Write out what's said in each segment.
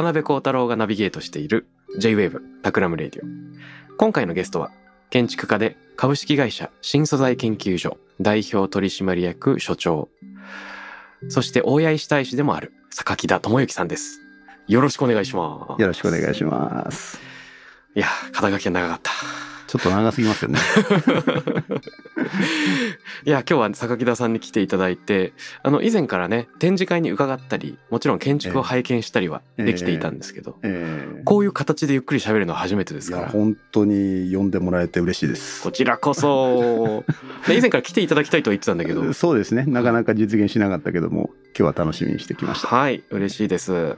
渡邉康太郎がナビゲートしている J-Wave タクラムレディオ。今回のゲストは建築家で株式会社新素材研究所代表取締役所長、そして大谷石大使でもある榊田倫之さんです。よろしくお願いします。よろしくお願いします。いや、肩書きが長かった。ちょっと長すぎますよね。いや、今日は榊田さんに来ていただいて、あの、以前からね、展示会に伺ったり、もちろん建築を拝見したりはできていたんですけど、えーこういう形でゆっくり喋るのは初めてですから。本当に呼んでもらえて嬉しいですこ。ちらこそ。で以前から来ていただきたいとは言ってたんだけど。そうですね。なかなか実現しなかったけども、今日は楽しみにしてきました。はい、嬉しいです。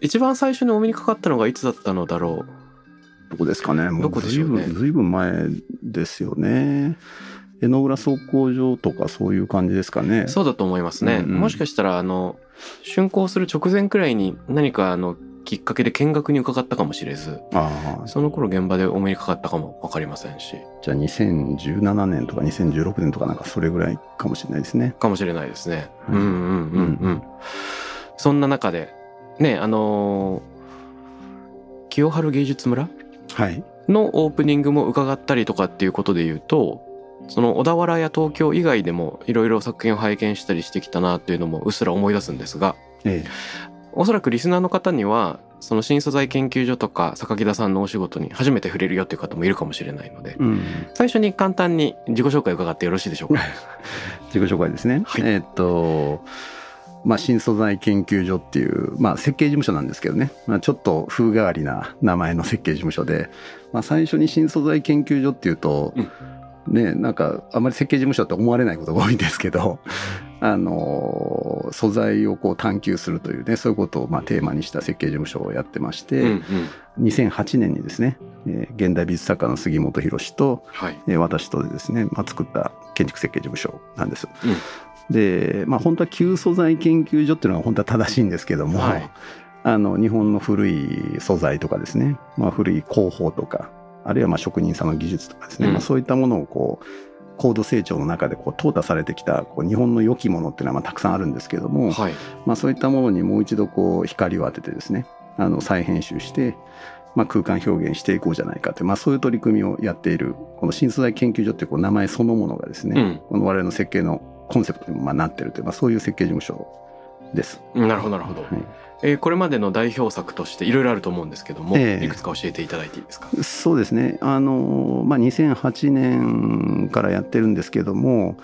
一番最初にお目にかかったのがいつだったのだろどこですかね。もうねずいぶんずいぶん前ですよね。江ノ浦倉庫場とかそういう感じですかねう。。そうだと思いますね。うんうんもしかしたら、あの、竣工する直前くらいに何かあの、きっかけで見学に伺ったかもしれず、その頃現場でお目にかかったかもわかりませんし、じゃあ2017年とか2016年とかなんかそれぐらいかもしれないですね。かもしれないですね。はいうんうんうんうん。そんな中で、ね、あのー清春芸術村はい。のオープニングも伺ったりとかっていうことで言うとその小田原や東京以外でもいろいろ作品を拝見したりしてきたなっていうのもうっすら思い出すんですがえおそらくリスナーの方にはその新素材研究所とか榊田さんのお仕事に初めて触れるよっていう方もいるかもしれないのでえ。うん。最初に簡単に自己紹介を伺ってよろしいでしょうか？自己紹介ですね。はいえーっと、まあ、新素材研究所っていう、まあ、設計事務所なんですけどね、まあ、ちょっと風変わりな名前の設計事務所で、まあ、最初に新素材研究所っていうと、ね、なんかあまり設計事務所って思われないことが多いんですけど、あの素材をこう探求するというねそういうことをまあテーマにした設計事務所をやってまして、うんうん。2008年にですね、えー現代美術作家の杉本博と、はい。えー私とでですね、まあ、作った建築設計事務所なんです。うんで、まあ、本当は旧素材研究所っていうのは本当は正しいんですけども、はい。あの日本の古い素材とかですね、まあ、古い工法とかあるいはまあ職人さんの技術とかですね、うんまあ、そういったものをこう高度成長の中でこう淘汰されてきたこう日本の良きものっていうのはまあたくさんあるんですけども、はい。まあ、そういったものにもう一度こう光を当ててですねあの再編集して、まあ、空間表現していこうじゃないかという、まあ、そういう取り組みをやっているこの新素材研究所っていうこう名前そのものがですね、うんこの我々の設計のコンセプトにもまあなっているという、まあ、そういう設計事務所です。なるほどなるほど、はい。えーこれまでの代表作としていろいろあると思うんですけども、ええ。いくつか教えていただいていいですか？そうですね。あの、まあ、2008年からやってるんですけども、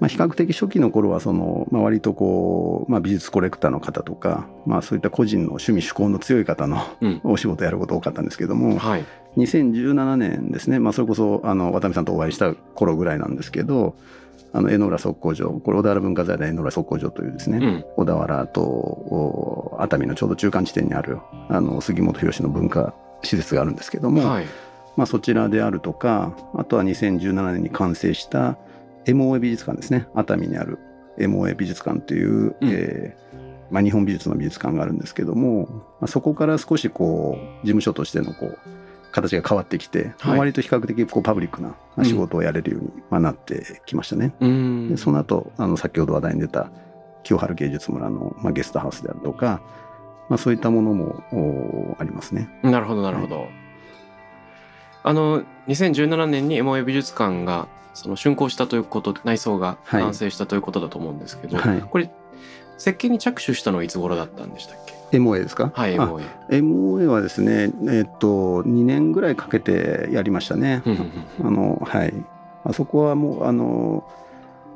まあ、比較的初期の頃はその、まあ、割とこう、まあ、美術コレクターの方とか、まあ、そういった個人の趣味趣向の強い方のうん。お仕事やること多かったんですけども、はい。2017年ですね、まあ、それこそあの渡辺さんとお会いした頃ぐらいなんですけどあの江ノ浦測候所これ小田原文化財団江ノ浦測候所というですね、うん。小田原とお熱海のちょうど中間地点にあるあの杉本博の文化施設があるんですけども、はい。まあ、そちらであるとかあとは2017年に完成した MOA 美術館ですね。熱海にある MOA 美術館という、うん。えーまあ、日本美術の美術館があるんですけども、まあ、そこから少しこう事務所としてのこう形が変わってきて、まあはい。割と比較的こうパブリックな仕事をやれるようにまあなってきましたね。うーん。でその後あの先ほど話題に出た清春芸術村の、まあ、ゲストハウスであるとか、まあ、そういったものもおありますね。なるほどなるほど、あの2017年に MOA 美術館がその竣工したということ内装がはい。完成したということだと思うんですけど、はい。これ設計に着手したのはいつ頃だったんでしたっけ？MOA ですか？はい MOA MOA はですねえっと2年ぐらいかけてやりましたね。あのはい。あそこはもうあの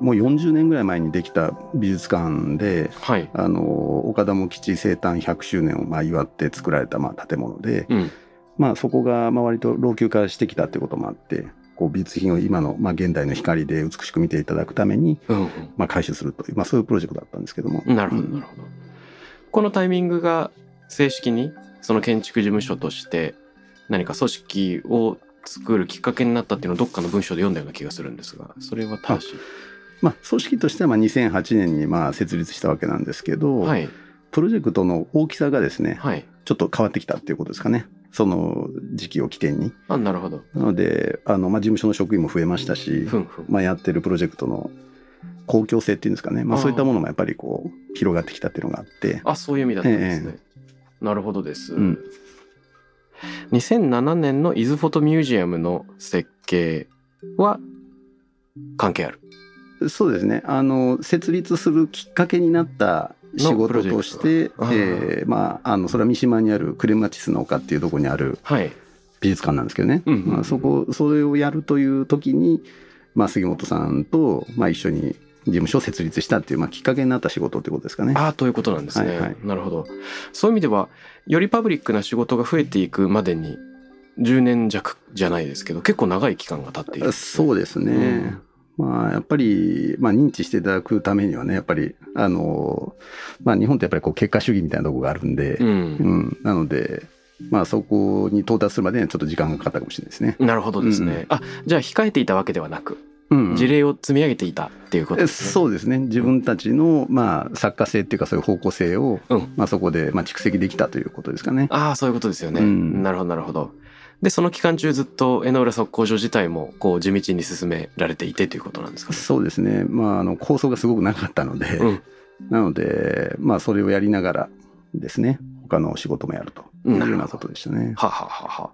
もう40年ぐらい前にできた美術館ではい。あの岡田茂吉生誕100周年をまあ祝って作られたまあ建物で、うん。まあ、そこがまあ割と老朽化してきたということもあってこう美術品を今のまあ現代の光で美しく見ていただくためにうんまあ回収するという、まあ、そういうプロジェクトだったんですけども。うんなるほどうん。なるほどこのタイミングが正式にその建築事務所として何か組織を作るきっかけになったっていうのをどっかの文章で読んだような気がするんですがそれは正しい。まあ、組織としてはまあ2008年にまあ設立したわけなんですけど、はい。プロジェクトの大きさがですね、はい。ちょっと変わってきたっていうことですかね。その時期を起点に。あなるほど。なので、あの、まあ、事務所の職員も増えましたし、ふんふん。まあ、やってるプロジェクトの公共性っていうんですかね。まあ、そういったものもやっぱりこう、広がってきたっていうのがあって。あそういう意味だったんですね、なるほどです、うん。2007年の伊豆フォトミュージアムの設計は関係ある？そうですね。あの、設立するきっかけになった仕事として、えーまあ、あの、それは三島にあるクレマチスの丘っていうところにあるはい。美術館なんですけどね。うんうん。まあ、そこ、それをやるという時に、まあ、杉本さんと、まあ、一緒に事務所を設立したっていう、まあ、きっかけになった仕事ってことですかね。ああということなんですね、はいはい。なるほど。そういう意味ではよりパブリックな仕事が増えていくまでに10年弱じゃないですけど結構長い期間が経っているそうですね。まあ、やっぱり、まあ、認知していただくためにはね、やっぱり、あの、まあ、日本ってやっぱりこう、結果主義みたいなところがあるんで、ううん、ん、なので、まあ、そこに到達するまでにはちょっと時間がかかったかもしれないですね。なるほどですね、うん。あじゃあ控えていたわけではなく。うん。事例を積み上げていたっていうことえですね、そうですね。自分たちの、まあ、作家性っていうか、そういう方向性を、うんまあ、そこで、まあ、蓄積できたということですかね。ああそういうことですよね、うんなるほどなるほどでその期間中ずっと江ノ浦測候所自体もこう地道に進められていてということなんですかねそうですね。まあ、あの、構想がすごくなかったので、うんなので、まあ、それをやりながらですね、他の仕事もやるというようなことでしたね。はははは。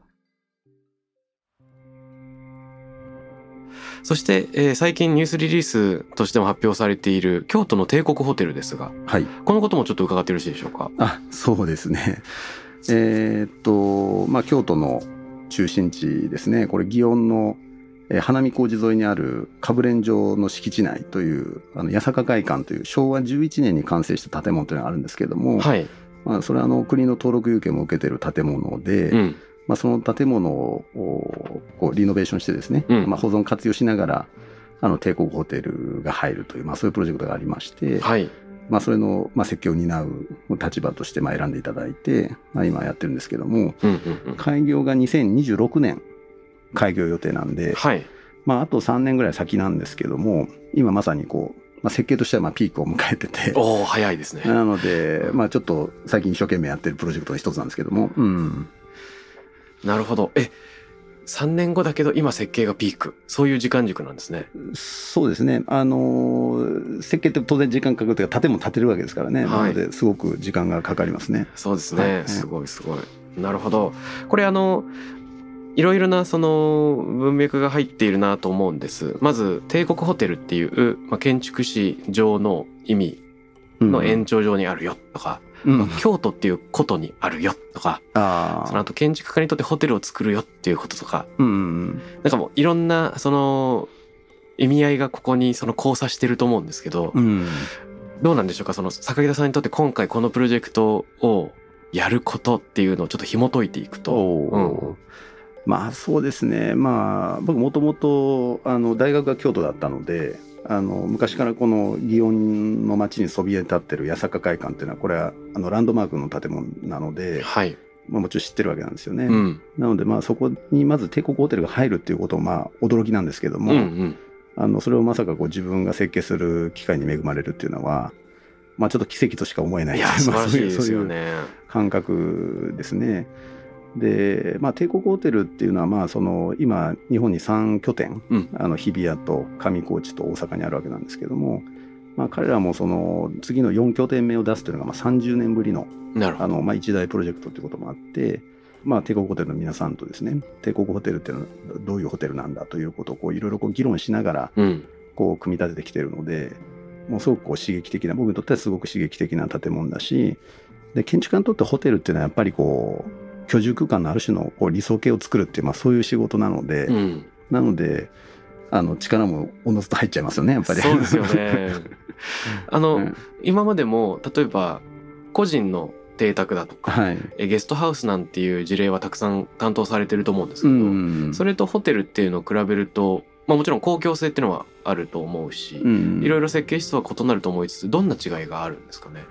そして、えー最近ニュースリリースとしても発表されている京都の帝国ホテルですが、はい。このこともちょっと伺ってよろしいでしょうか？あ、そうですね。えーっと、まあ、京都の中心地ですね。これ、祇園の、えー花見小路沿いにあるかぶれん城の敷地内という、あの、八坂会館という昭和11年に完成した建物というのがあるんですけれども、はい。まあ、それはあの、国の登録有形も受けている建物で、うん。まあ、その建物をこうリノベーションしてですね、うんまあ、保存活用しながらあの帝国ホテルが入るという、まあ、そういうプロジェクトがありまして、はい。まあ、それの、まあ、設計を担う立場としてまあ選んでいただいて、まあ、今やってるんですけどもうんうんうん。開業が2026年開業予定なんで、はい。まあ、あと3年ぐらい先なんですけども今まさにこう、まあ、設計としてはまあピークを迎えてて。おお早いですね。なので、まあちょっと最近一生懸命やってるプロジェクトの一つなんですけども、うん。なるほど。え、3年後だけど今設計がピーク。そういう時間軸なんですね。そうですね。あのー設計って当然時間かかるというか、建物建てるわけですからね。はいなので、すごく時間がかかりますね。そうですね。はいすごいすごい。なるほど。これあの、いろいろなその文脈が入っているなと思うんです。まず、帝国ホテルっていう、まあ、建築士上の意味の延長上にあるよとか、うん。まあ京都っていうことにあるよとか、ああ。その後建築家にとってホテルを作るよっていうこととか、うんうんなんかもういろんなその意味合いがここにその交差してると思うんですけど、うん。うん。どうなんでしょうか？その坂木田さんにとって今回このプロジェクトをやることっていうのをちょっと紐解いていくと。まあそうですね。まあ僕もともとあの大学が京都だったので、あの昔からこの祇園の町にそびえ立ってる八坂会館っていうのはこれはあのランドマークの建物なので、はい。まあ、もちろん知ってるわけなんですよね。うん。なのでまあそこにまず帝国ホテルが入るっていうこともまあ驚きなんですけども、うんうん。あのそれをまさかこう自分が設計する機会に恵まれるっていうのは、まあちょっと奇跡としか思えないいや、素晴らしいまあですよそういうね。感覚ですね。で、まあ帝国ホテルっていうのはまあその今日本に3拠点、うんあの日比谷と上高地と大阪にあるわけなんですけども、まあ彼らもその次の4拠点目を出すというのがまあ30年ぶりの。あの、まあ、一大プロジェクトということもあって、まあ、帝国ホテルの皆さんとですね、帝国ホテルっていうのはどういうホテルなんだということをこういろいろこう議論しながら、うん。こう、組み立ててきてるので、もうすごくこう刺激的な、僕にとってはすごく刺激的な建物だし、で建築家にとってホテルっていうのはやっぱりこう居住空間のある種のこう理想形を作るっていう、まあ、そういう仕事なので、うん。なのであの力もおのずと入っちゃいますよねやっぱり。そうですよね。あの、うん今までも例えば個人の邸宅だとか、はい。えゲストハウスなんていう事例はたくさん担当されてると思うんですけうど、ん。それとホテルっていうのを比べると、まあ、もちろん公共性っていうのはあると思うし、うんいろいろ設計室は異なると思いつつどんな違いがあるんですかね？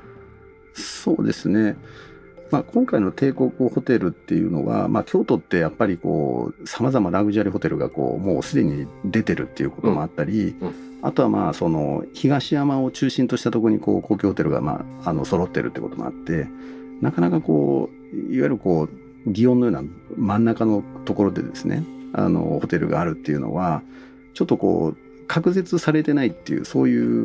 そうですね。まあ、今回の帝国ホテルっていうのは、まあ、京都ってやっぱりこう、様々ラグジュアリーホテルがこう、もうすでに出てるっていうこともあったり、うんうあとはまあ、その、東山を中心としたところにこう、公共ホテルがまあ、あの、揃ってるってこともあって、なかなかこう、いわゆるこう、祇園のような真ん中のところでですね、あの、ホテルがあるっていうのは、ちょっとこう、隔絶されてないっていう、そういう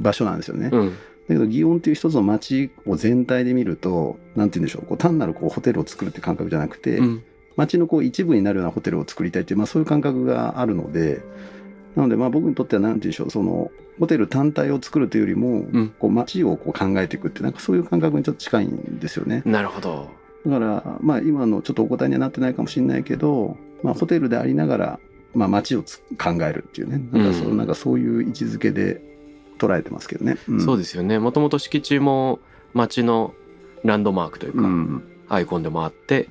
場所なんですよね。うん。だけど、祇園っていう一つの街を全体で見ると、なんて言うんでしょう、こう単なるこうホテルを作るって感覚じゃなくて、うん。街のこう一部になるようなホテルを作りたいっていう、まあそういう感覚があるので、なのでまあ僕にとってはなんて言うんでしょう、そのホテル単体を作るというよりも、うんこう街をこう考えていくって、なんかそういう感覚にちょっと近いんですよね。なるほど。だから、まあ今のちょっとお答えにはなってないかもしれないけど、まあホテルでありながら、まあ街をつ考えるっていうね、なんかそう,、うんなんかそういう位置づけで捉えてますけどね。うんそうですよね。もともと敷地も街のランドマークというか、うんアイコンでもあって、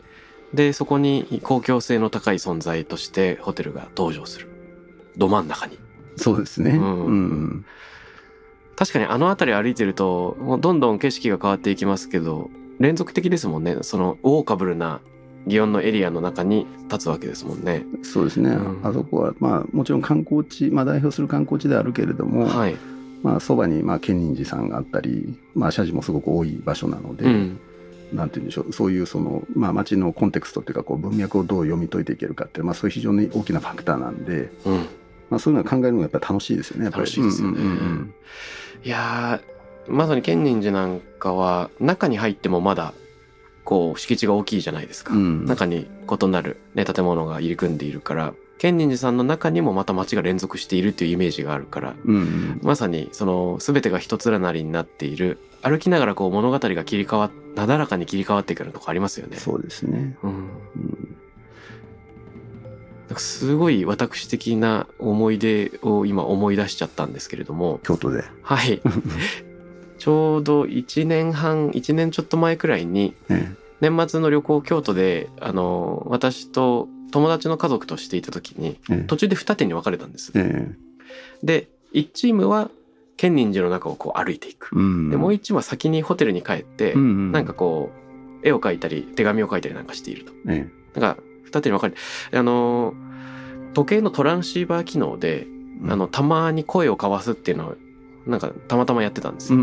で、そこに公共性の高い存在としてホテルが登場する。ど真ん中に。そうですね。うんうん確かにあの辺り歩いてると、もうどんどん景色が変わっていきますけど、連続的ですもんね。その、オーカブルな祇園のエリアの中に立つわけですもんね。そうですね、うんあそこは、まあ、もちろん観光地、まあ、代表する観光地であるけれども、はい。まあ、そばに、まあ、建仁寺さんがあったり、まあ、社寺もすごく多い場所なので、うん。なんて言うんでしょう、そういうその、まあ、街のコンテクストというか、こう文脈をどう読み解いていけるかっていう、まあ、そういう非常に大きなファクターなんで、うん。まあ、そういうのを考えるのがやっぱり楽しいですよね、やっぱり。楽しいですよねうんうんうんいやー、まさに建仁寺なんかは、中に入ってもまだ、こう、敷地が大きいじゃないですか。うん中に異なる、ね、建物が入り組んでいるから、建仁寺さんの中にもまた街が連続しているっていうイメージがあるから、うんうん。まさにその全てが一つなりになっている。歩きながらこう物語が切り替わっなだらかに切り替わっていくようなとこありますよね。そうですね。うん、うん。すごい私的な思い出を今思い出しちゃったんですけれども。京都で。はい。ちょうど1年半1年ちょっと前くらいにえ。年末の旅行京都であの私と友達の家族としていた時にええ途中で二手に分かれたんです。ええで1チームは建仁寺の中をこう歩いていく。うんでもう一チームは先にホテルに帰って、うなんかこう絵を描いたり手紙を書いたりなんかしていると。えなんか二手に分かれてあの時計のトランシーバー機能で、えあのたまに声を交わすっていうのをなんかたまたまやってたんですよ。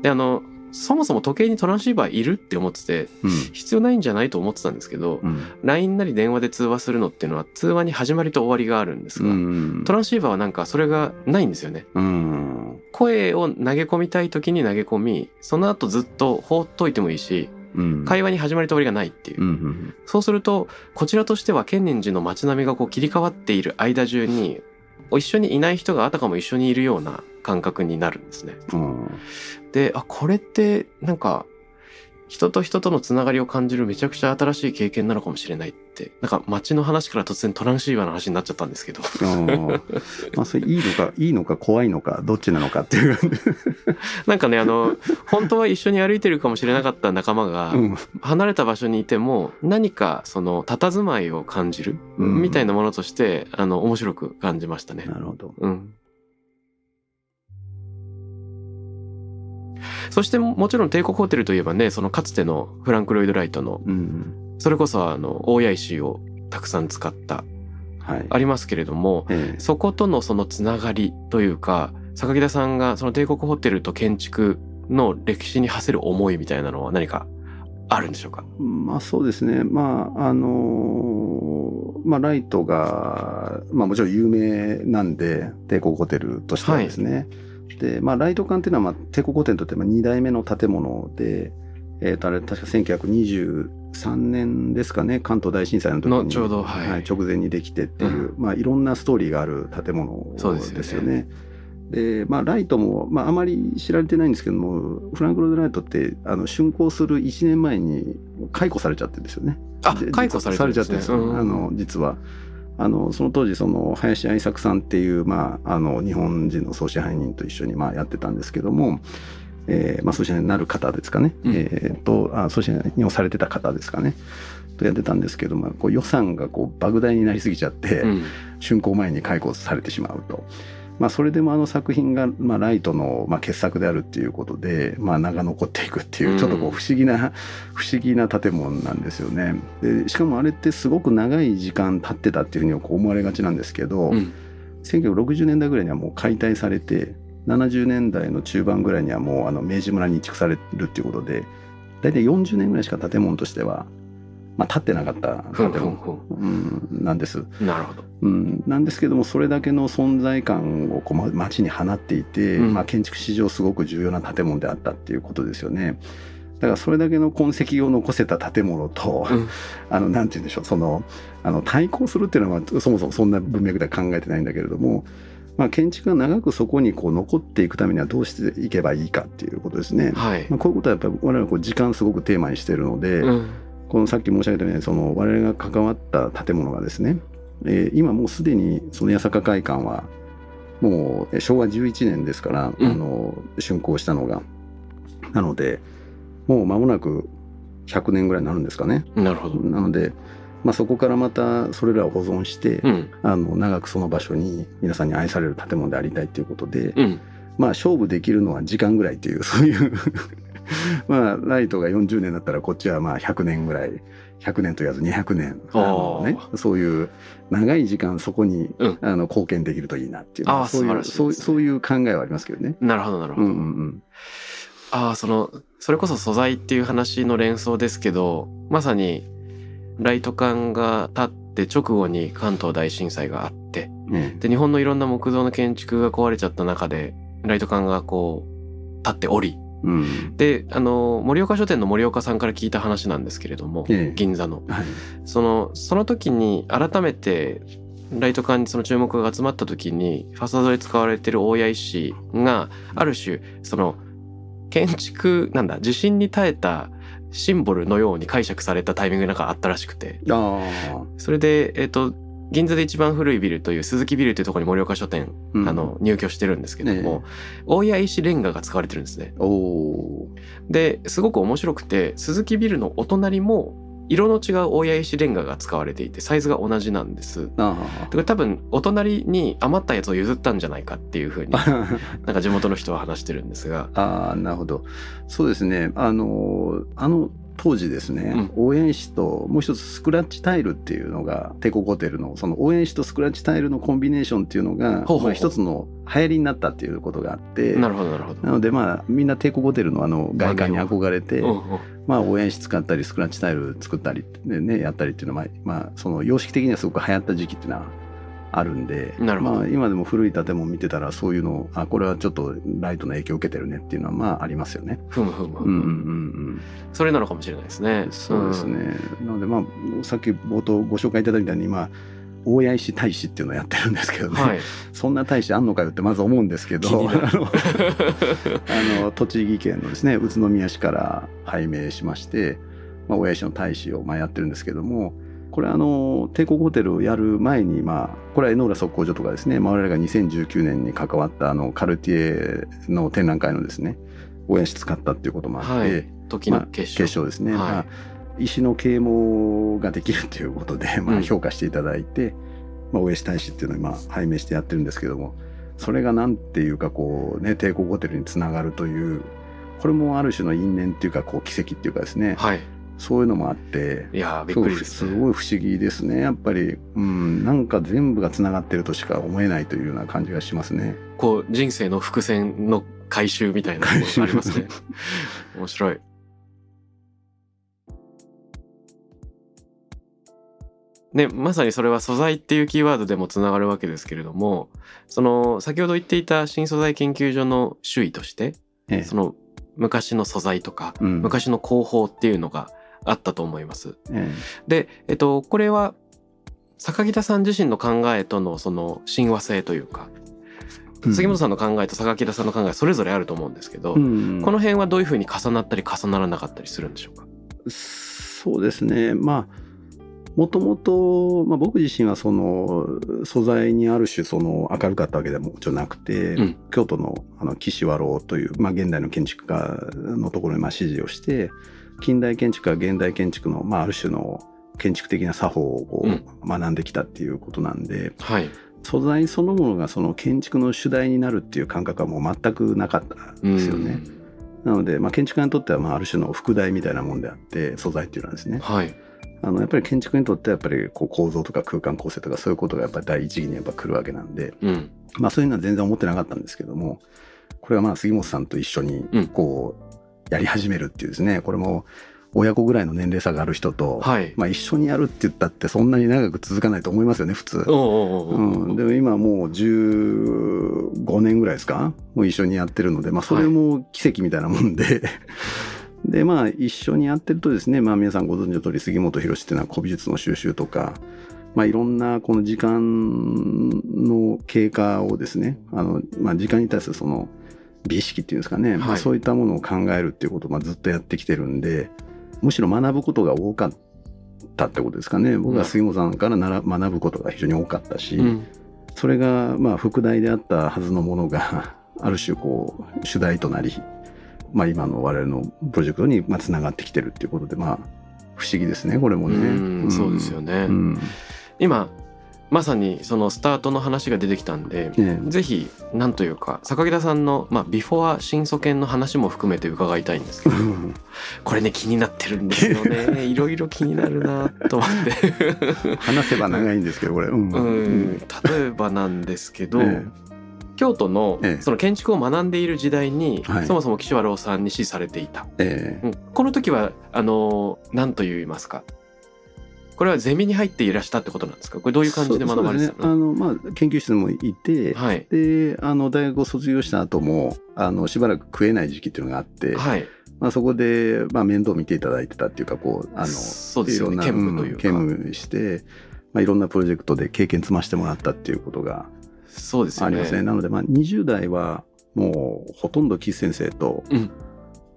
であのそもそも時計にトランシーバーいるって思っててうん。必要ないんじゃないと思ってたんですけど、うん。LINE なり電話で通話するのっていうのは通話に始まりと終わりがあるんですが、うん。トランシーバーはなんかそれがないんですよね。うん。声を投げ込みたい時に投げ込みその後ずっと放っといてもいいしうん。会話に始まりと終わりがないっていう、うんうんそうするとこちらとしては建仁寺の街並みがこう切り替わっている間中に一緒にいない人があたかも一緒にいるような感覚になるんですね。うんであこれってなんか人と人とのつながりを感じるめちゃくちゃ新しい経験なのかもしれないって。なんか街の話から突然トランシーバーの話になっちゃったんですけど。うん。まあそれいいのかいいのか怖いのかどっちなのかっていう。感 じなんかねあの本当は一緒に歩いてるかもしれなかった仲間が、うん。離れた場所にいても何かその佇まいを感じるうん。みたいなものとして、あの面白く感じましたね。なるほど。うん。そしてももちろん帝国ホテルといえばねそのかつてのフランク・ロイド・ライトのうんそれこそあの大谷石をたくさん使ったはい。ありますけれどもええ。そことのそのつながりというか榊田さんがその帝国ホテルと建築の歴史に馳せる思いみたいなのは何かあるんでしょうか？まあそうですね。まああのまあライトがまあもちろん有名なんで帝国ホテルとしてはですね、でまあライト館っていうのはまあ帝国ホテルにとって2代目の建物でえー、とあれ確か1923年ですかね関東大震災の時にのちょうどはい直前にできてっていう、まあいろんなストーリーがある建物ですよねでね。でまあ、ライトも、まあ、あまり知られてないんですけどもフランク・ロイド・ライトってあの竣工する1年前に解雇されちゃってるんですよね。あで解雇されちゃってるんですよあの実は。あのその当時その林愛作さんっていう、まあ、あの日本人の総支配人と一緒にまあやってたんですけども、えーまあ、総支配人になる方ですかね、うん。えーとあ総支配人をされてた方ですかね。とやってたんですけどもこう予算がこう莫大になりすぎちゃって、うん。竣工前に解雇されてしまうと。まあ、それでもあの作品が、まあ、ライトの、まあ、傑作であるっていうことで、まあ、名が残っていくっていううん。ちょっとこう不思議な、不思議な建物なんですよね。でしかもあれってすごく長い時間経ってたっていうふうに思われがちなんですけど、うん。1960年代ぐらいにはもう解体されて70年代の中盤ぐらいにはもうあの明治村に移築されるっていうことで大体40年ぐらいしか建物としては、まあ、建ってなかった建物、ふうん、なんです。んなるほど。うん、なんですけどもそれだけの存在感をこうま街に放っていて、うんまあ、建築史上すごく重要な建物であったっていうことですよね。だからそれだけの痕跡を残せた建物と、うん あのなんて言うんでしょうそのあの対抗するっていうのはそもそもそんな文脈では考えてないんだけれども、まあ、建築が長くそこにこう残っていくためにはどうしていけばいいかっていうことですね。はいまあ、こういうことはやっぱり我々はこう時間すごくテーマにしているので、うんこのさっき申し上げたようにその我々が関わった建物がですね、えー今もうすでにその八坂会館はもうえー昭和11年ですから、うん。あの竣工したのがなのでもう間もなく100年ぐらいになるんですかね。なるほど。なので、まあ、そこからまたそれらを保存して、うん。あの長くその場所に皆さんに愛される建物でありたいということで、うん。まあ勝負できるのは時間ぐらいっていうそういう まあライトが40年だったらこっちはまあ100年ぐらい100年と言わず200年あの、ね、そういう長い時間そこに、うん。あの貢献できるといいなっていうあーそういうね。そうそういう考えはありますけどね。なるほどなるほど。うんうんうん。ああそのそれこそ素材っていう話の連想ですけどまさにライト館が建って直後に関東大震災があってねで日本のいろんな木造の建築が壊れちゃった中でライト館がこう建っておりうん。であの盛岡書店の森岡さんから聞いた話なんですけれども、ええ。銀座の。はい。そのその時に改めてライト館にその注目が集まった時にファサドで使われてる大谷石がある種その建築なんだ地震に耐えたシンボルのように解釈されたタイミングがなんかあったらしくて。あそれでえっ、と銀座で一番古いビルという鈴木ビルというところに盛岡書店、ー、うんあの入居してるんですけども、大谷石レンガが使われてるんですね。ですごく面白くて鈴木ビルのお隣も色の違う大谷石レンガが使われていてサイズが同じなんです。あでこれ多分お隣に余ったやつを譲ったんじゃないかっていうふうにあ なんか地元の人は話してるんですが。ああなるほどそうですねあのあの当時ですね、応援石ともう一つスクラッチタイルっていうのが帝国ホテルのその応援石とスクラッチタイルのコンビネーションっていうのがまあ、一つの流行りになったっていうことがあってなるほどなるほど。なのでまあみんな帝国ホテルのあの外観に憧れて、まあ応援石使ったりスクラッチタイル作ったりでねやったりっていうのはまあ、まあ、その様式的にはすごく流行った時期っていうのはあるんでまあ、今でも古い建物見てたらそういうのあこれはちょっとライトの影響を受けてるねっていうのはまあありますよね。ふむふむふむうんうんうんそれなのかもしれないですねうん、。そうですね。なのでまあさっき冒頭ご紹介いただいたように今大谷石大使っていうのをやってるんですけどうん。ね、はい。そんな大使あんのかよってまず思うんですけど あの栃木県のですね宇都宮市から拝命しまして、まあ、親石の大使をまあやってるんですけどもこれあの帝国ホテルをやる前に、まあ、これは江ノ浦測候所とかですね、まあ、我々が2019年に関わったあのカルティエの展覧会のですね親石使ったっていうこともあって、はい。時の結晶。結晶ですね、はいまあ、石の啓蒙ができるということで、まあ、うん評価していただいて、まあ、大石大使っていうのを今拝命してやってるんですけどもそれがなんていうかこうね帝国ホテルにつながるというこれもある種の因縁っていうかこう奇跡っていうかですね、はい。そういうのもあっていやーびっくりですね。すごい不思議ですねやっぱり、うん、なんか全部がつながってるとしか思えないというような感じがしますね。こう人生の伏線の回収みたいなのもありますね。面白い。ね、まさにそれは素材っていうキーワードでもつながるわけですけれどもその先ほど言っていた新素材研究所の主位としてええその昔の素材とかうん昔の工法っていうのがあったと思います。えで、えっと、これは坂北さん自身の考えとのその親和性というかうん。杉本さんの考えと榊田さんの考えそれぞれあると思うんですけど、うん。この辺はどういうふうに重なったり重ならなかったりするんでしょうか？そうですね。まあもともと、まあ、僕自身はその素材にある種その明るかったわけでももちろんなくて、うん。京都のあの岸和郎という、まあ、現代の建築家のところにまあ指示をして近代建築家現代建築の、まあ、ある種の建築的な作法をこうん。う学んできたっていうことなんで、はい。素材そのものがその建築の主題になるっていう感覚はもう全くなかったんですよね。なので、まあ、建築家にとってはまあある種の副題みたいなもんであって素材っていうのはですね。はいあのやっぱり建築にとってはやっぱりこう構造とか空間構成とかそういうことがやっぱり第一義にやっぱ来るわけなんで、うん。まあ、そういうのは全然思ってなかったんですけどもこれはまあ杉本さんと一緒にうん。こうやり始めるっていうですね。これも親子ぐらいの年齢差がある人と、はい。まあ、一緒にやるって言ったってそんなに長く続かないと思いますよね普通。でも今もう15年ぐらいですか？もう一緒にやってるので、まあ、それも奇跡みたいなもんで、でまあ一緒にやってるとですね、まあ、皆さんご存知の通り杉本博っていうのは古美術の収集とか、まあ、いろんなこの時間の経過をですねあの、まあ、時間に対するその美意識っていうんですかね、まあ、はいそういったものを考えるっていうことをまあずっとやってきてるんでむしろ学ぶことが多かったってことですかね。僕は杉本さんからなら学ぶことが非常に多かったし、うん。それがまあ副題であったはずのものが ある種こう主題となり、まあ、今の我々のプロジェクトにまあつながってきてるっていうことでまあ不思議ですねこれもね。うん。そうですよね。うん。今まさにそのスタートの話が出てきたんで、ねぜひなんというか榊田さんの、まあ、ビフォア新祖研の話も含めて伺いたいんですけどうん。これね気になってるんですよね。いろいろ気になるなと思って。話せば長いんですけどこれ。うん。うん。例えばなんですけど、え京都のええ。その建築を学んでいる時代に、はい。そもそも岸和郎さんに支持されていた、えこの時はあの何と言いますか？これはゼミに入っていらしたってことなんですか？これどういう感じで学ばれてたね。あの、まあ、研究室にもいて、はい。であの大学を卒業した後もあのしばらく食えない時期っていうのがあって、はい。まあ、そこで、まあ、面倒見ていただいてたっていうかこうあのそうですよね。兼務というか。兼務して、まあ、いろんなプロジェクトで経験積ましてもらったっていうことがそうですよね。ありますね。なので、まあ、20代はもうほとんど岸先生と、うん。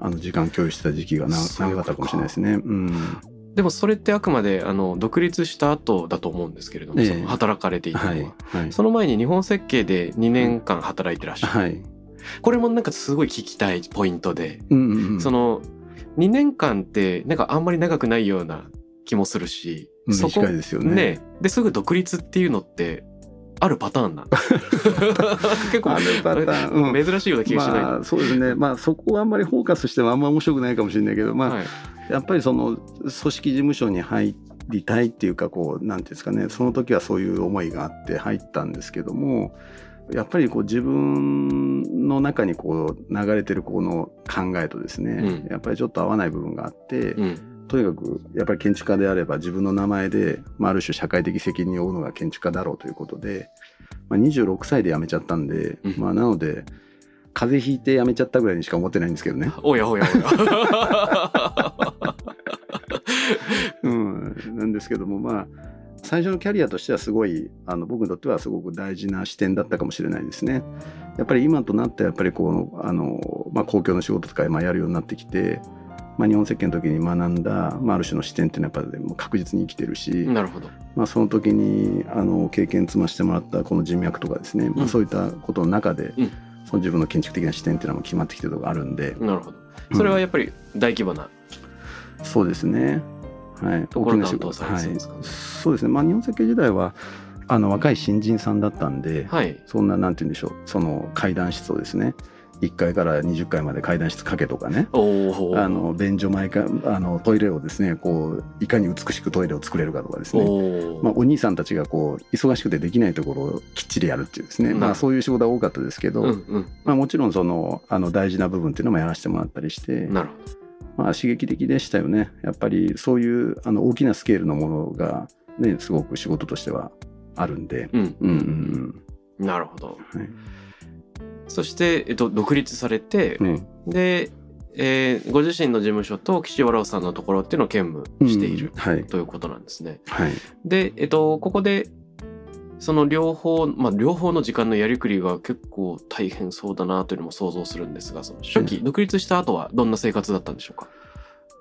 あの時間共有してた時期が長かったかもしれないですね。うんでもそれってあくまであの独立した後だと思うんですけれども、ええ。その働かれていたのは、はいはい。その前に日本設計で2年間働いてらっしゃる、はい。これもなんかすごい聞きたいポイントで、うんうんうん。その2年間ってなんかあんまり長くないような気もするし、うんそこ短いですよね。ねですぐ独立っていうのってあるパターンな 結構あるパターン。うん。珍しいような気がしない、まあそうですね。まあそこはあんまりフォーカスしてもあんま面白くないかもしれないけどまあ、はいやっぱりその組織事務所に入りたいっていうかこうなんていうんですかねその時はそういう思いがあって入ったんですけどもやっぱりこう自分の中にこう流れてるこの考えとですね、うん。やっぱりちょっと合わない部分があって、うん。とにかくやっぱり建築家であれば自分の名前で、まあ、ある種社会的責任を負うのが建築家だろうということで、まあ、26歳で辞めちゃったんで、うん。まあ、なので風邪ひいて辞めちゃったぐらいにしか思ってないんですけどね。おやおやおやけどもまあ最初のキャリアとしてはすごいあの僕にとってはすごく大事な視点だったかもしれないですね。やっぱり今となってやっぱりこうあの、まあ、公共の仕事とかまあやるようになってきて、まあ、日本設計の時に学んだ、まあ、ある種の視点っていうのはやっぱり確実に生きてるし、なるほど。まあ、その時にあの経験積ましてもらったこの人脈とかですね、まあ、うん。そういったことの中で、うん。その自分の建築的な視点っていうのも決まってきてるところがあるんで、なるほど。それはやっぱり大規模な、そうですね。はい。大きな仕事はい。そうですね。まあ日本設計時代はあの若い新人さんだったんで、はいそんななんて言うんでしょう。その階段室をですね、1階から20階まで階段室かけとかね。あの便所前かあのトイレをですねこういかに美しくトイレを作れるかとかですねおお、まあ、お兄さんたちがこう忙しくてできないところをきっちりやるっていうですね、うんまあ、そういう仕事が多かったですけど、うんうんまあ、もちろんそのあの大事な部分っていうのもやらせてもらったりして、なるほどまあ、刺激的でしたよね。やっぱりそういうあの大きなスケールのものが、ね、すごく仕事としてはあるんで、うん。うんうんなるほど。うんはい。そして、えっと、独立されて、ねで、えーご自身の事務所と岸和郎さんのところっていうのを兼務している、うん。はい。ということなんですね。はい。で、えっと、ここでその両方、まあ、両方の時間のやりくりが結構大変そうだなというのも想像するんですがその初期、独立した後はどんな生活だったんでしょうか？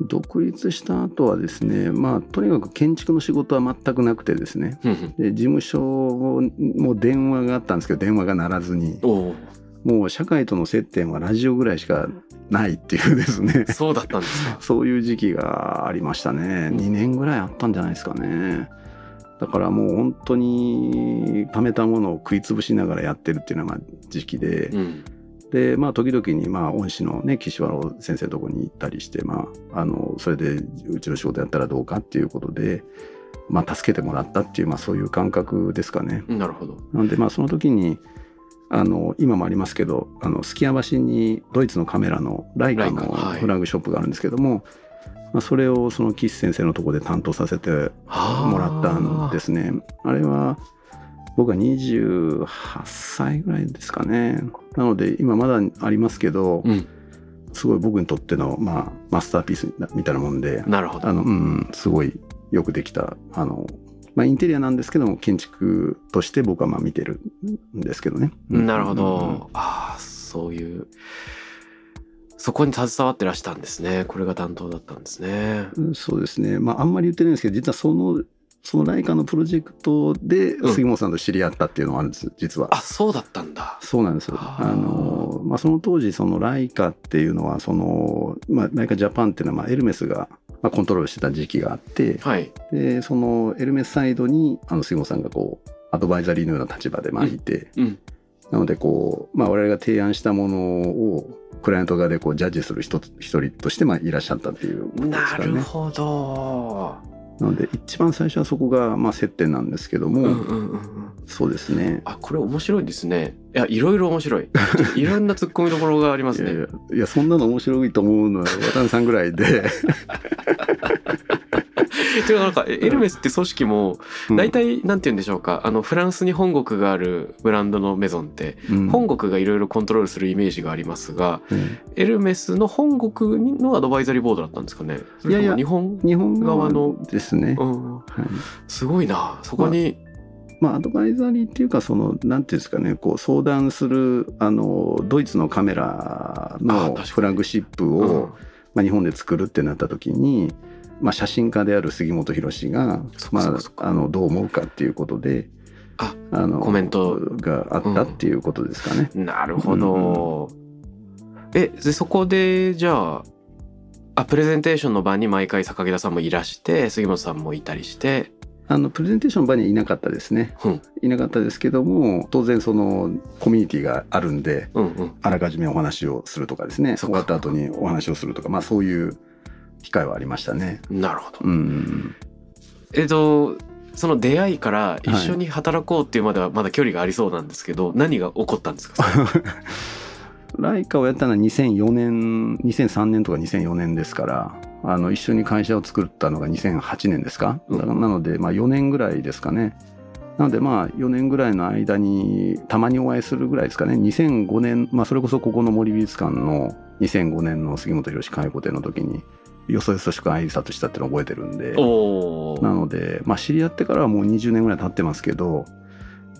独立した後はですねまあとにかく建築の仕事は全くなくてですね。で事務所も電話があったんですけど電話が鳴らずにおもう社会との接点はラジオぐらいしかないっていうですね。おそうだったんですか。そういう時期がありましたね。2年ぐらいあったんじゃないですかねだからもう本当に貯めたものを食い潰しながらやってるっていうのがまあ時期で、うん。でまあ時々にまあ恩師のね岸原先生のとこに行ったりしてまああのそれでうちの仕事やったらどうかっていうことでまあ助けてもらったっていうまあそういう感覚ですかね。なるほど。なんでまあその時にあの今もありますけどあのすき家橋にドイツのカメラのライカのフラッグショップがあるんですけども、まあ、それをその岸先生のところで担当させてもらったんですね。あれは僕は28歳ぐらいですかね。なので今まだありますけど、うんすごい僕にとっての、まあ、マスターピースみたいなもんで、なるほどあの、うん、すごいよくできた、あの、まあ、インテリアなんですけども、建築として僕はまあ見てるんですけどね。うんなるほど、ああそういうそこに携わってらしたんですね。これが担当だったんですね。うんそうですね。まあ、あんまり言ってないんですけど、実はその、そのライカのプロジェクトでうん。杉本さんと知り合ったっていうのがあるんです、実は。あそうだったんだ。そうなんですよ。はあ。あの、まあ、その当時、そのライカっていうのは、その、まあ、ライカジャパンっていうのは、まあ、エルメスが、まあ、コントロールしてた時期があって、はい。で、そのエルメスサイドに、あの、杉本さんがこう、アドバイザリーのような立場でまあいて、うん。なので、こう、まあ、我々が提案したものを、クライアント側でこう、ジャッジする人、一人として、まあ、いらっしゃったっていうことですな。るほど、なので、一番最初はそこが、まあ、接点なんですけども、うんうんうんうん。そうですね。あこれ面白いですね。いやいろいろ面白い。いろんな突っ込みどころがありますね。いやそんなの面白いと思うのは渡辺さんぐらいで 違うなんかエエルメスって組織もうん。大体なんて言うんでしょうか。あのフランスに本国があるブランドのメゾンってうん。本国がいろいろコントロールするイメージがありますがうん。エルメスの本国のアドバイザリーボードだったんですかね。いやいや日本？日本側の側ですね、うん。はい。すごいな。そこに、まあ、アドバイザリーっていうかそのなんていうんですかねこう相談するあのドイツのカメラあのフラッグシップうん。を、まあ、日本で作るってなった時に、まあ、写真家である杉本博がそっかまああのどう思うかっていうことであのコメント。があったっていうことですかね。なるほど、えでそこでじゃああプレゼンテーションの場に毎回坂木田さんもいらして杉本さんもいたりして。あのプレゼンテーションの場にはいなかったですね。うん。いなかったですけども当然そのコミュニティがあるんでうんうん。あらかじめお話をするとかですね。終わった後にお話をするとかまあそういう機会はありましたね。なるほど。うん、えっとその出会いから一緒に働こうっていうまではまだ距離がありそうなんですけど、何が起こったんですか？ライカをやったのは2004年2003年とか2004年ですからあの一緒に会社を作ったのが2008年ですか、なのでまあ4年ぐらいですかね。なのでまあ4年ぐらいの間にたまにお会いするぐらいですかね。2005年、まあ、それこそここの森美術館の2005年の杉本博介護展の時によそよそしく挨拶したっていうのを覚えてるんで。なので、まあ、知り合ってからはもう20年ぐらい経ってますけど、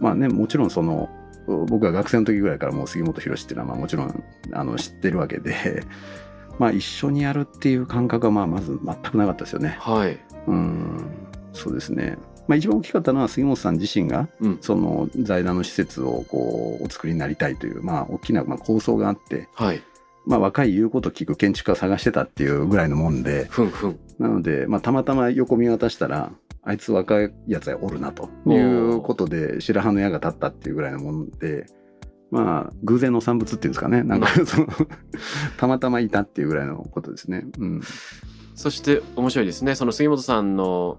まあね、もちろんその、僕が学生の時ぐらいからもう杉本博っていうのはまあもちろんあの知ってるわけで、まあ一緒にやるっていう感覚はまあまず全くなかったですよね。はい。うん、そうですね。まあ一番大きかったのは杉本さん自身が、うん。その財団の施設をこうお作りになりたいという、まあ大きなまあ構想があって、はいまあ若い言うこと聞く建築家を探してたっていうぐらいのもんで、ふんふん。なので、まあ、たまたま横見渡したら、あいつ若いやつがおるなと。いうことで、白羽の矢が立ったっていうぐらいのもんで、まあ、偶然の産物っていうんですかね。なんか、その、たまたまいたっていうぐらいのことですね。うん。そして面白いですね。その杉本さんの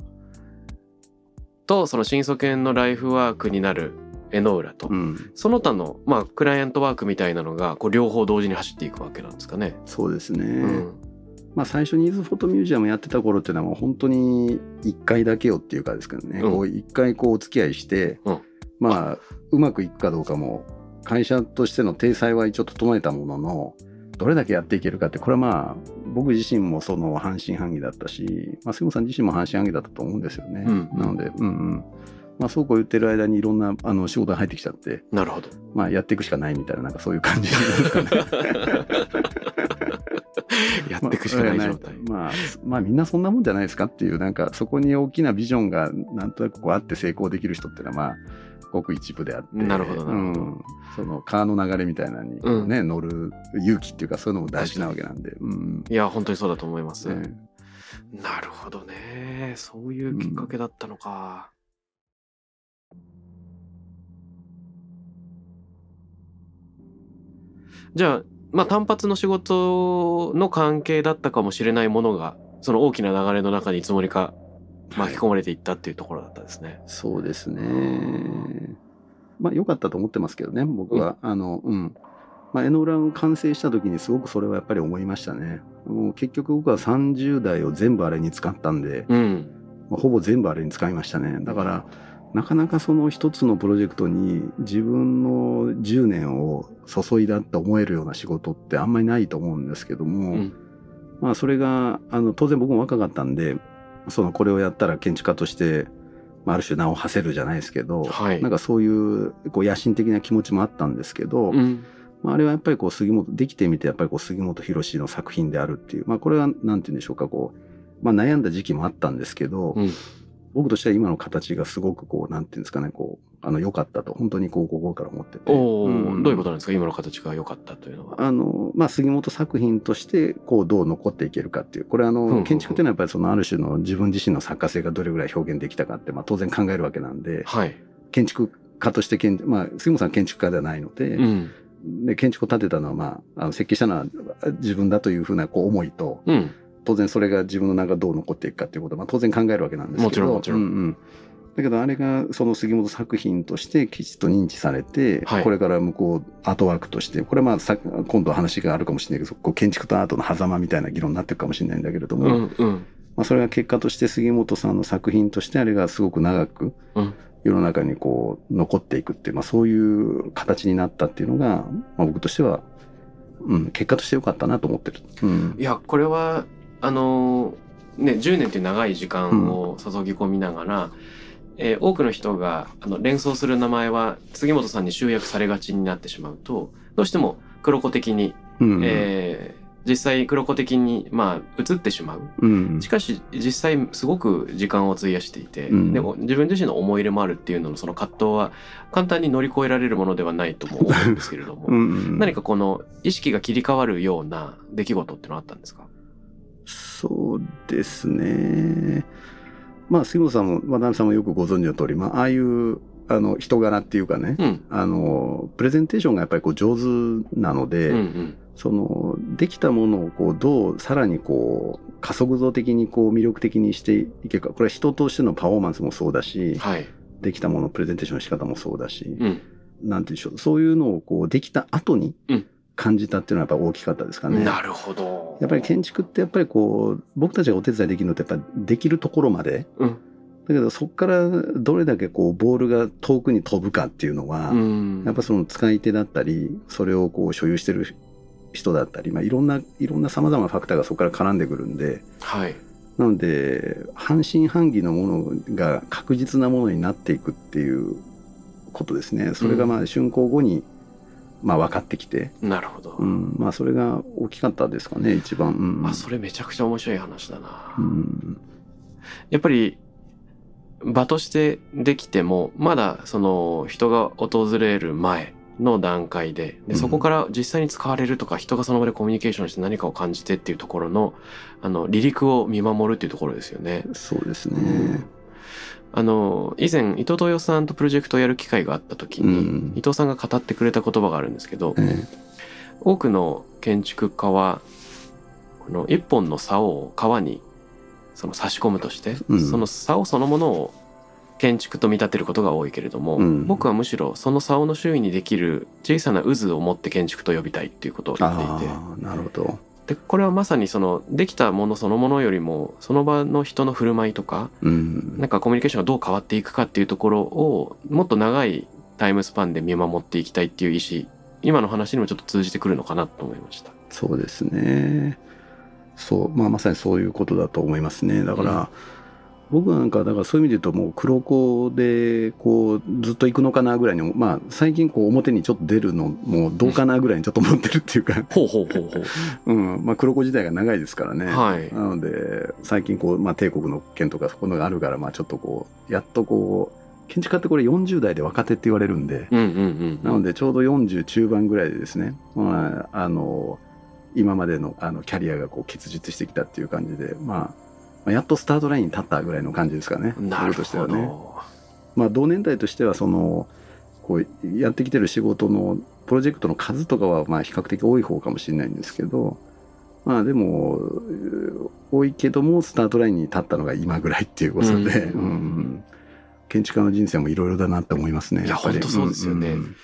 とその新祖犬のライフワークになる江ノ浦と、うん。その他の、まあ、クライアントワークみたいなのがこう両方同時に走っていくわけなんですかね。そうですね。うんまあ、最初に伊豆フォトミュージアムやってた頃っていうのはもう本当に一回だけよっていうかですけどね、うんこう一回こうお付き合いして、うんまあうまくいくかどうかも会社としての体裁は一応整えたもののどれだけやっていけるかってこれはまあ僕自身もその半信半疑だったし、まあ、杉本さん自身も半信半疑だったと思うんですよね。うんなので、うんうんまあ、そうこう言ってる間にいろんなあの仕事が入ってきちゃって、なるほど。まあ、やっていくしかないみたいななんかそういう感じですかね。やっていくしかない状態。まあ、まあみんなそんなもんじゃないですかっていうなんかそこに大きなビジョンがなんとなくこうあって成功できる人っていうのはまあごく一部であってなるほどなるほどうん、その川の流れみたいなのにうんね、乗る勇気っていうかそういうのも大事なわけなんで、うんいや、本当にそうだと思います。ねなるほどね。そういうきっかけだったのか。じゃあ、まあ単発の仕事の関係だったかもしれないものが、その大きな流れの中にいつもりか巻き込まれていったっていうところだったんですね。そうですねまあ良かったと思ってますけどね僕は、あのうんまあ、江ノ浦を完成した時にすごくそれはやっぱり思いましたねもう結局僕は30代を全部あれに使ったんで、うん。まあほぼ全部あれに使いましたね。だから、なかなかその一つのプロジェクトに自分の10年を注いだって思えるような仕事ってあんまりないと思うんですけども、うん。まあそれが、あの、当然僕も若かったんで、そのこれをやったら建築家として、まあある種名を馳せるじゃないですけど、はい。なんかそういうこう野心的な気持ちもあったんですけど、うん。まあ、あれはやっぱりこう杉本できてみてやっぱりこう杉本博の作品であるっていうまあこれはなんて言うんでしょうかこう、まあ、悩んだ時期もあったんですけど、うん僕としては今の形がすごくこうなんていうんですかねこうあの良かったと本当にこう心から思ってて。おお、んどういうことなんですか？今の形が良かったというのは。あのまあ、杉本作品としてこうどう残っていけるかっていうこれあの建築っていうのはやっぱりそのある種の自分自身の作家性がどれぐらい表現できたかって、まあ、当然考えるわけなんではい。建築家として建、まあ、杉本さんは建築家ではないので、うん。で建築を建てたのは、まあ、あの設計したのは自分だというふうなこう思いとうん。当然それが自分の中どう残っていくかっていうことは、まあ、当然考えるわけなんですけどもちろんもちろんうんうんだけどあれがその杉本作品としてきちっと認知されて、はいこれから向こうアートワークとしてこれはまあさ今度話があるかもしれないけどこう建築とアートの狭間みたいな議論になっていくかもしれないんだけれども、うん。うん。まあ、それが結果として杉本さんの作品としてあれがすごく長くうん世の中にこう残っていくっていう、まあ、そういう形になったっていうのが、まあ、僕としては、うん、結果として良かったなと思ってる。うんいや、これは、あのーね、10年という長い時間を注ぎ込みながら、えー多くの人があの連想する名前は杉本さんに集約されがちになってしまうと、どうしても黒子的に、うん。えー実際黒子的に、まあ、映ってしまう。うん。しかし、実際すごく時間を費やしていて、うん。でも自分自身の思い入れもあるっていうののその葛藤は簡単に乗り越えられるものではないとも思うんですけれども、うん。何かこの意識が切り替わるような出来事ってのはあったんですか？そうですね。まあ、杉本さんも渡辺さんもよくご存知の通り、まあ、ああいうあの人柄っていうかね、うん。あのプレゼンテーションがやっぱりこう上手なので、うんうん。そのできたものをこうどうさらにこう加速度的にこう魅力的にしていけるかこれは人としてのパフォーマンスもそうだしはい。できたもののプレゼンテーションの仕方もそうだし、うん。なんていうんでしょうそういうのをこうできた後にうん感じたっていうのはやっぱ大きかったですかね。なるほど。やっぱり建築ってやっぱりこう僕たちがお手伝いできるのってやっぱできるところまで、うんだけどそこからどれだけこうボールが遠くに飛ぶかっていうのは、うん。やっぱその使い手だったりそれをこう所有してる人だったり、まあ、いろんないろんなさまざまなファクターがそこから絡んでくるんではい。なので半信半疑のものが確実なものになっていくっていうことですねそれがまあ竣工後にまあ分かってきて、なるほど。うん、まあそれが大きかったですかね一番。うんあ、それめちゃくちゃ面白い話だな。うんやっぱり場としてできてもまだその人が訪れる前の段階ででうんそこから実際に使われるとか人がその場でコミュニケーションして何かを感じてっていうところのあの離陸を見守るっていうところですよね。そうですね。あの以前伊藤豊さんとプロジェクトをやる機会があった時に、うん。伊藤さんが語ってくれた言葉があるんですけど、え多くの建築家はこの一本の竿を川にその差し込むとして、うん。その竿そのものを建築と見立てることが多いけれども、うん。僕はむしろその竿の周囲にできる小さな渦を持って建築と呼びたいっていうことを言っていてなるほど。でこれはまさにそのできたものそのものよりもその場の人の振る舞いとかうんなんかコミュニケーションがどう変わっていくかっていうところをもっと長いタイムスパンで見守っていきたいっていう意思今の話にもちょっと通じてくるのかなと思いました。そうですね。そう、まあ、まさにそういうことだと思いますね。だから、僕なんかだからそういう意味で言うともう黒子でこうずっと行くのかなぐらいにまあ最近こう表にちょっと出るのもうどうかなぐらいにちょっと思ってるっていうか。ほうほうほうほう。うん。まあ黒子時代が長いですからね、はい。なので最近こう、まあ、帝国の件とかそこのがあるからまあちょっとこうやっとこう建築家ってこれ40代で若手って言われるんで、うんうんうん。なのでちょうど40中盤ぐらいでですね、まあ、あの今までのあのキャリアがこう結実してきたっていう感じで、まあ、まあやっとスタートラインに立ったぐらいの感じですかねなる僕としてはほね。ど。まあ、同年代としてはそのこうやってきてる仕事のプロジェクトの数とかはまあ比較的多い方かもしれないんですけどまあでもう多いけどもスタートラインに立ったのが今ぐらいっていうことで、うんうん建築家の人生もいろいろだなって思いますね。いや本当そうですよねんん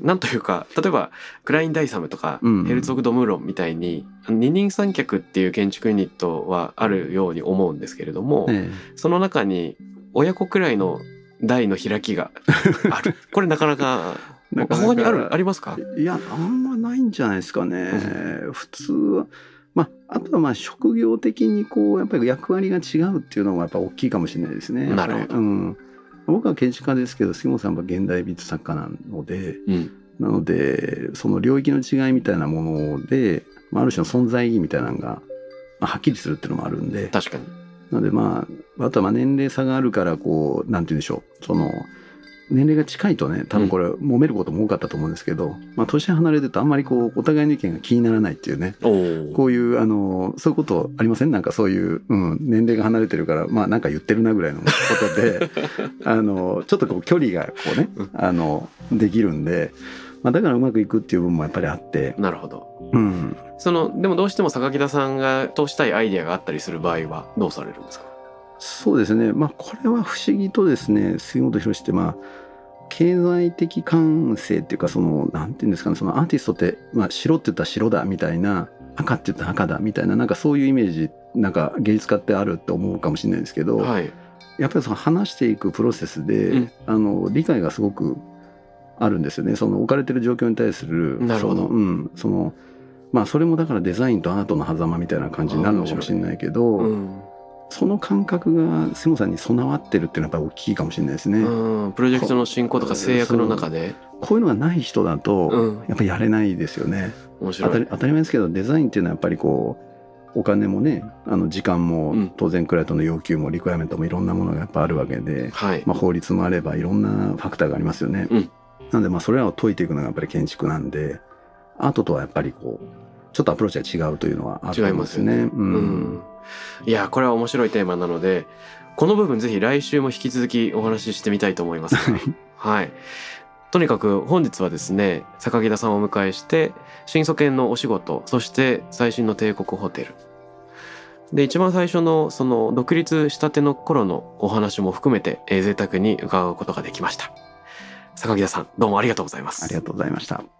なんというか、例えば、クラインダイサムとか、うんヘルツォグ・ドムーロンみたいに、二人三脚っていう建築ユニットはあるように思うんですけれども、えその中に親子くらいの台の開きがある。これなかなか、えなかなか他にある、ありますか？いやあんまないんじゃないですかね。普通はまあ、あとはまあ職業的にこうやっぱり役割が違うっていうのがやっぱ大きいかもしれないですね。なるほどうん、僕は建築家ですけど杉本さんは現代美術作家なのでうん。なのでその領域の違いみたいなもので、まあ、ある種の存在意義みたいなのが、まあ、はっきりするっていうのもあるんで確かに。なのでまああとはまあ年齢差があるからこうなんて言うんでしょうその年齢が近いとね多分これ揉めることも多かったと思うんですけど、まあ、年離れてるとあんまりこうお互いの意見が気にならないっていうね。こういうあのそういうことありません？なんかそういう、うん、年齢が離れてるからまあなんか言ってるなぐらいの ことであのちょっとこう距離がこうねあのできるんで、まあ、だからうまくいくっていう部分もやっぱりあって、なるほど。うん、その、でもどうしても榊田さんが通したいアイデアがあったりする場合はどうされるんですか？そうですね。まあこれは不思議とですね杉本博ってまあ経済的感性っていうかそのなんていうんですかねそのアーティストって、まあ、白って言ったら白だみたいな赤って言ったら赤だみたいななんかそういうイメージなんか芸術家ってあるって思うかもしれないですけど、はい。やっぱりその話していくプロセスで、うんあの理解がすごくあるんですよねその置かれてる状況に対するその,、うん、そのまあそれもだからデザインとアートの狭間みたいな感じになるのかもしれないけど、うん。その感覚が杉本さんに備わってるっていうのはやっぱり大きいかもしれないですね。うん。プロジェクトの進行とか制約の中で。こういうのがない人だと、うん。やっぱりやれないですよね。面白い当たり。前ですけどデザインっていうのはやっぱりこうお金もねあの時間も、うん当然クライアントの要求もリクエアメントもいろんなものがやっぱあるわけで、はい。まあ、法律もあればいろんなファクターがありますよね。うんなのでまあそれらを解いていくのがやっぱり建築なんでアートとはやっぱりこうちょっとアプローチが違うというのはあるんですね。ますよね。ううんん。いや、これは面白いテーマなので、この部分ぜひ来週も引き続きお話ししてみたいと思います。はい。とにかく本日はですね、榊田さんをお迎えして、新素研のお仕事、そして最新の帝国ホテル。で、一番最初のその独立したての頃のお話も含めて、えー贅沢に伺うことができました。榊田さん、どうもありがとうございます。ありがとうございました。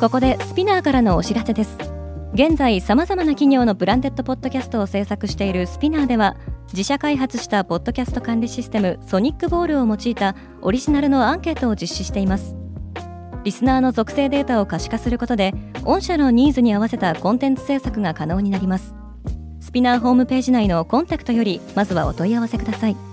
ここでスピナーからのお知らせです。現在さまざまな企業のブランデッドポッドキャストを制作しているスピナーでは自社開発したポッドキャスト管理システムソニックボールを用いたオリジナルのアンケートを実施しています。リスナーの属性データを可視化することで御社のニーズに合わせたコンテンツ制作が可能になります。スピナーホームページ内のコンタクトよりまずはお問い合わせください。